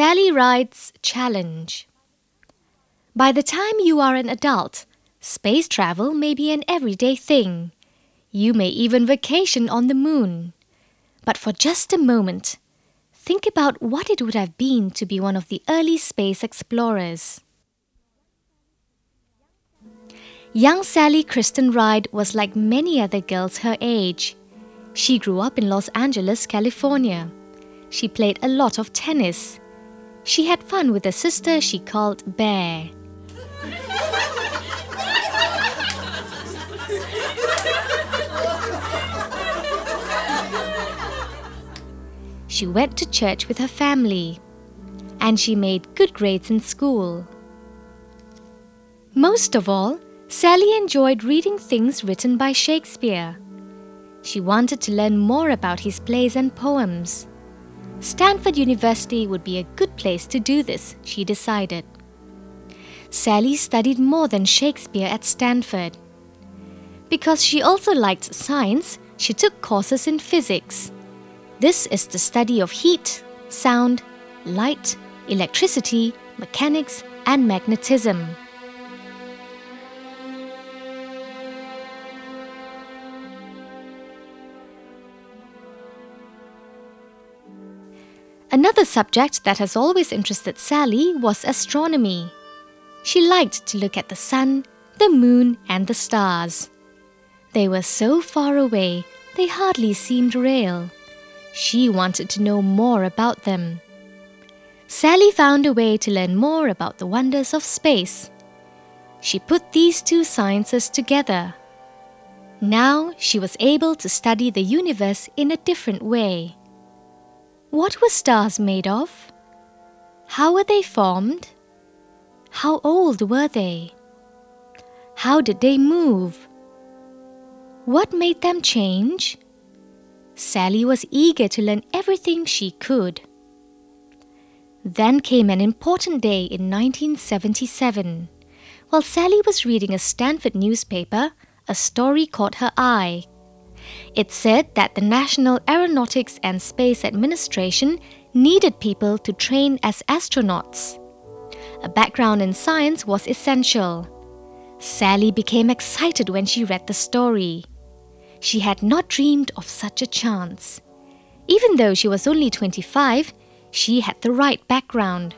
Sally Ride's Challenge. By the time you are an adult, space travel may be an everyday thing. You may even vacation on the moon. But for just a moment, think about what it would have been to be one of the early space explorers. Young Sally Kristen Ride was like many other girls her age. She grew up in Los Angeles, California. She played a lot of tennis. She had fun with a sister she called Bear. She went to church with her family. And she made good grades in school. Most of all, Sally enjoyed reading things written by Shakespeare. She wanted to learn more about his plays and poems. Stanford University would be a good place to do this, she decided. Sally studied more than Shakespeare at Stanford. Because she also liked science, she took courses in physics. This is the study of heat, sound, light, electricity, mechanics, and magnetism. Another subject that has always interested Sally was astronomy. She liked to look at the sun, the moon, and the stars. They were so far away, they hardly seemed real. She wanted to know more about them. Sally found a way to learn more about the wonders of space. She put these two sciences together. Now she was able to study the universe in a different way. What were stars made of? How were they formed? How old were they? How did they move? What made them change? Sally was eager to learn everything she could. Then came an important day in 1977. While Sally was reading a Stanford newspaper, a story caught her eye. It said that the National Aeronautics and Space Administration needed people to train as astronauts. A background in science was essential. Sally became excited when she read the story. She had not dreamed of such a chance. Even though she was only 25, she had the right background.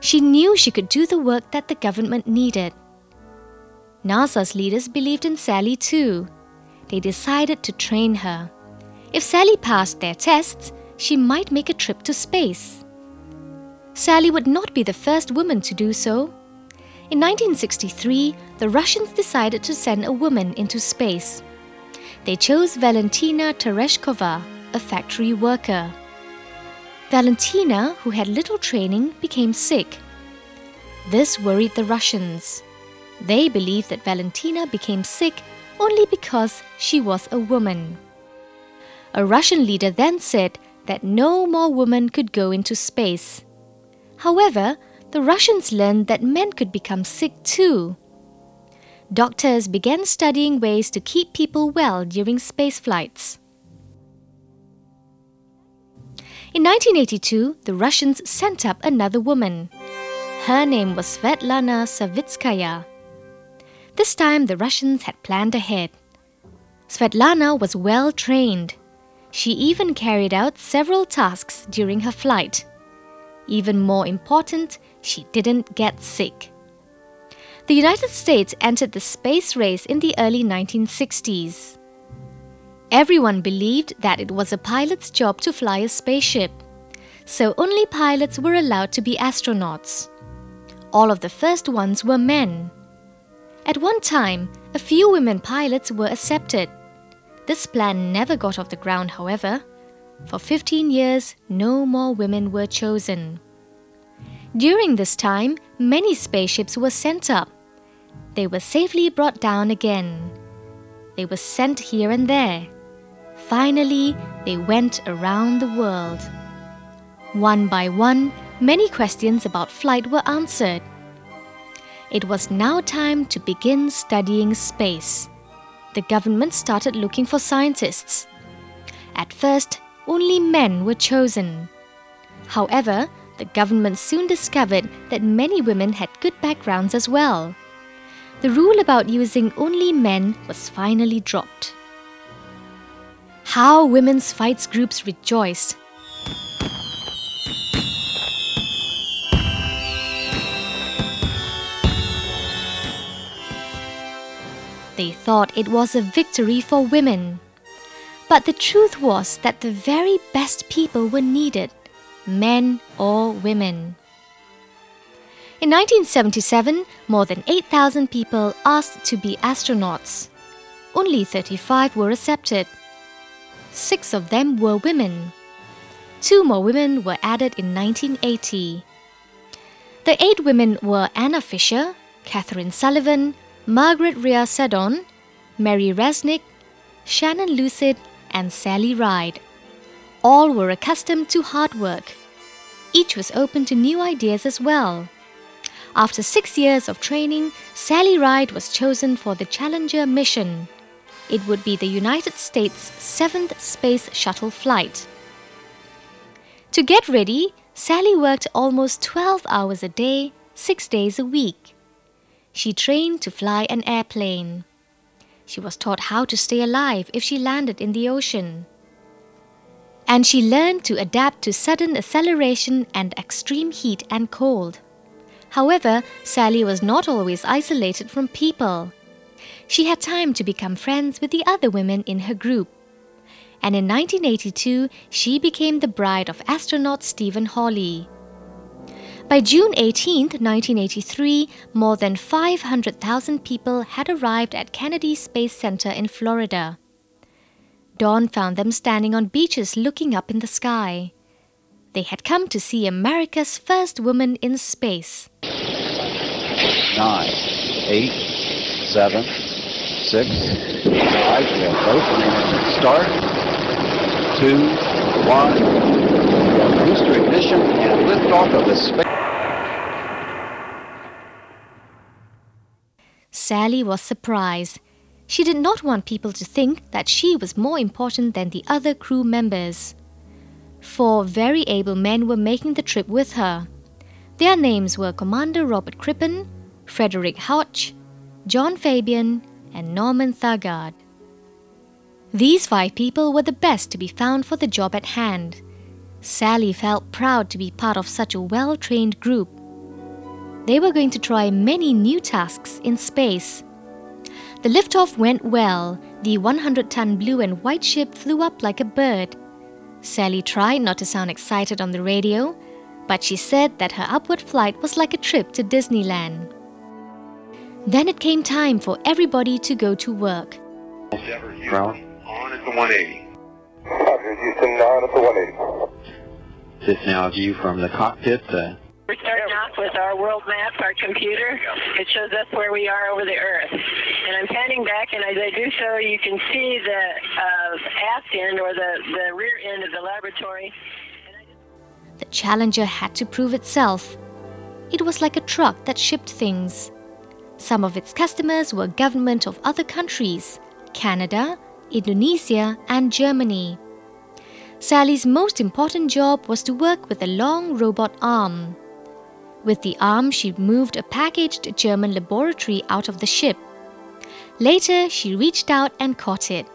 She knew she could do the work that the government needed. NASA's leaders believed in Sally too they decided to train her. If Sally passed their tests, she might make a trip to space. Sally would not be the first woman to do so. In 1963, the Russians decided to send a woman into space. They chose Valentina Tereshkova, a factory worker. Valentina, who had little training, became sick. This worried the Russians. They believed that Valentina became sick only because she was a woman. A Russian leader then said that no more women could go into space. However, the Russians learned that men could become sick too. Doctors began studying ways to keep people well during space flights. In 1982, the Russians sent up another woman. Her name was Svetlana Savitskaya. This time the Russians had planned ahead. Svetlana was well trained. She even carried out several tasks during her flight. Even more important, she didn't get sick. The United States entered the space race in the early 1960s. Everyone believed that it was a pilot's job to fly a spaceship, so only pilots were allowed to be astronauts. All of the first ones were men. At one time, a few women pilots were accepted. This plan never got off the ground, however. For 15 years, no more women were chosen. During this time, many spaceships were sent up. They were safely brought down again. They were sent here and there. Finally, they went around the world. One by one, many questions about flight were answered it was now time to begin studying space. The government started looking for scientists. At first, only men were chosen. However, the government soon discovered that many women had good backgrounds as well. The rule about using only men was finally dropped. How women's fights groups rejoiced They thought it was a victory for women. But the truth was that the very best people were needed men or women. In 1977, more than 8,000 people asked to be astronauts. Only 35 were accepted. Six of them were women. Two more women were added in 1980. The eight women were Anna Fisher, Kathryn Sullivan, Margaret Rhea Seddon, Mary Resnik, Shannon Lucid, and Sally Ride. All were accustomed to hard work. Each was open to new ideas as well. After six years of training, Sally Ride was chosen for the Challenger mission. It would be the United States' seventh space shuttle flight. To get ready, Sally worked almost 12 hours a day, six days a week she trained to fly an airplane. She was taught how to stay alive if she landed in the ocean. And she learned to adapt to sudden acceleration and extreme heat and cold. However, Sally was not always isolated from people. She had time to become friends with the other women in her group. And in 1982, she became the bride of astronaut Steven Hawley. By June 18, 1983, more than 500,000 people had arrived at Kennedy Space Center in Florida. Dawn found them standing on beaches looking up in the sky. They had come to see America's first woman in space. Nine, eight, seven, six, five, start. Two, one, booster ignition and liftoff of the space. Sally was surprised. She did not want people to think that she was more important than the other crew members. Four very able men were making the trip with her. Their names were Commander Robert Crippen, Frederick Hodge, John Fabian, and Norman Thagard. These five people were the best to be found for the job at hand. Sally felt proud to be part of such a well trained group they were going to try many new tasks in space. The liftoff went well. The 100 ton blue and white ship flew up like a bird. Sally tried not to sound excited on the radio, but she said that her upward flight was like a trip to Disneyland. Then it came time for everybody to go to work. Ground. On at the 180. Roger, Houston, on at the 180. This now view from the cockpit. Uh, we're starting off with our world map, our computer. It shows us where we are over the Earth. And I'm panning back, and as I do so, you can see the uh, aft end or the, the rear end of the laboratory. The Challenger had to prove itself. It was like a truck that shipped things. Some of its customers were government of other countries Canada, Indonesia, and Germany. Sally's most important job was to work with a long robot arm. With the arm, she moved a packaged German laboratory out of the ship. Later, she reached out and caught it.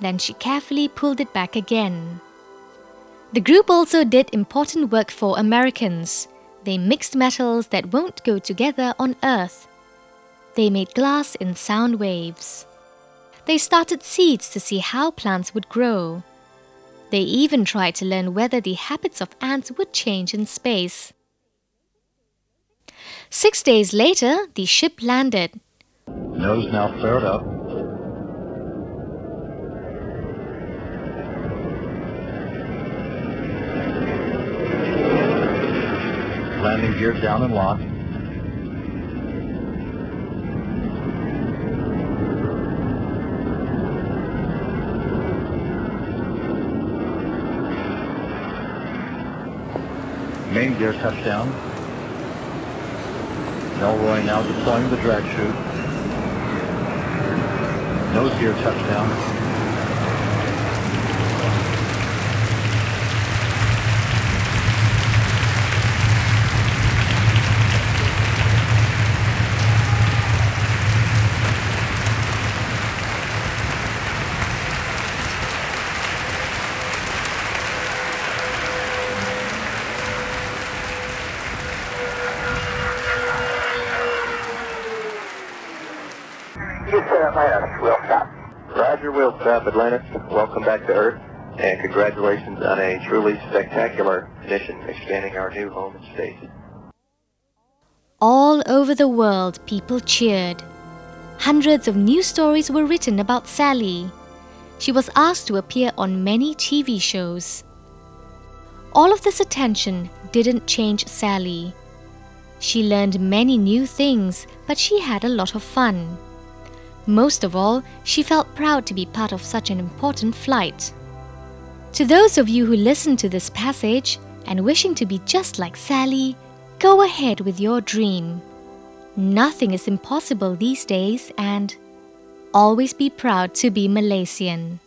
Then she carefully pulled it back again. The group also did important work for Americans. They mixed metals that won't go together on Earth. They made glass in sound waves. They started seeds to see how plants would grow. They even tried to learn whether the habits of ants would change in space. Six days later, the ship landed. Nose now flared up. Landing gear down and locked. Main gear touchdown. Elroy now deploying the drag chute. Nose gear touchdown. Atlantis. We'll stop. Roger, Atlantis. Welcome back to Earth, and congratulations on a truly spectacular mission expanding our new home in space. All over the world, people cheered. Hundreds of news stories were written about Sally. She was asked to appear on many TV shows. All of this attention didn't change Sally. She learned many new things, but she had a lot of fun. Most of all, she felt proud to be part of such an important flight. To those of you who listened to this passage and wishing to be just like Sally, go ahead with your dream. Nothing is impossible these days, and always be proud to be Malaysian.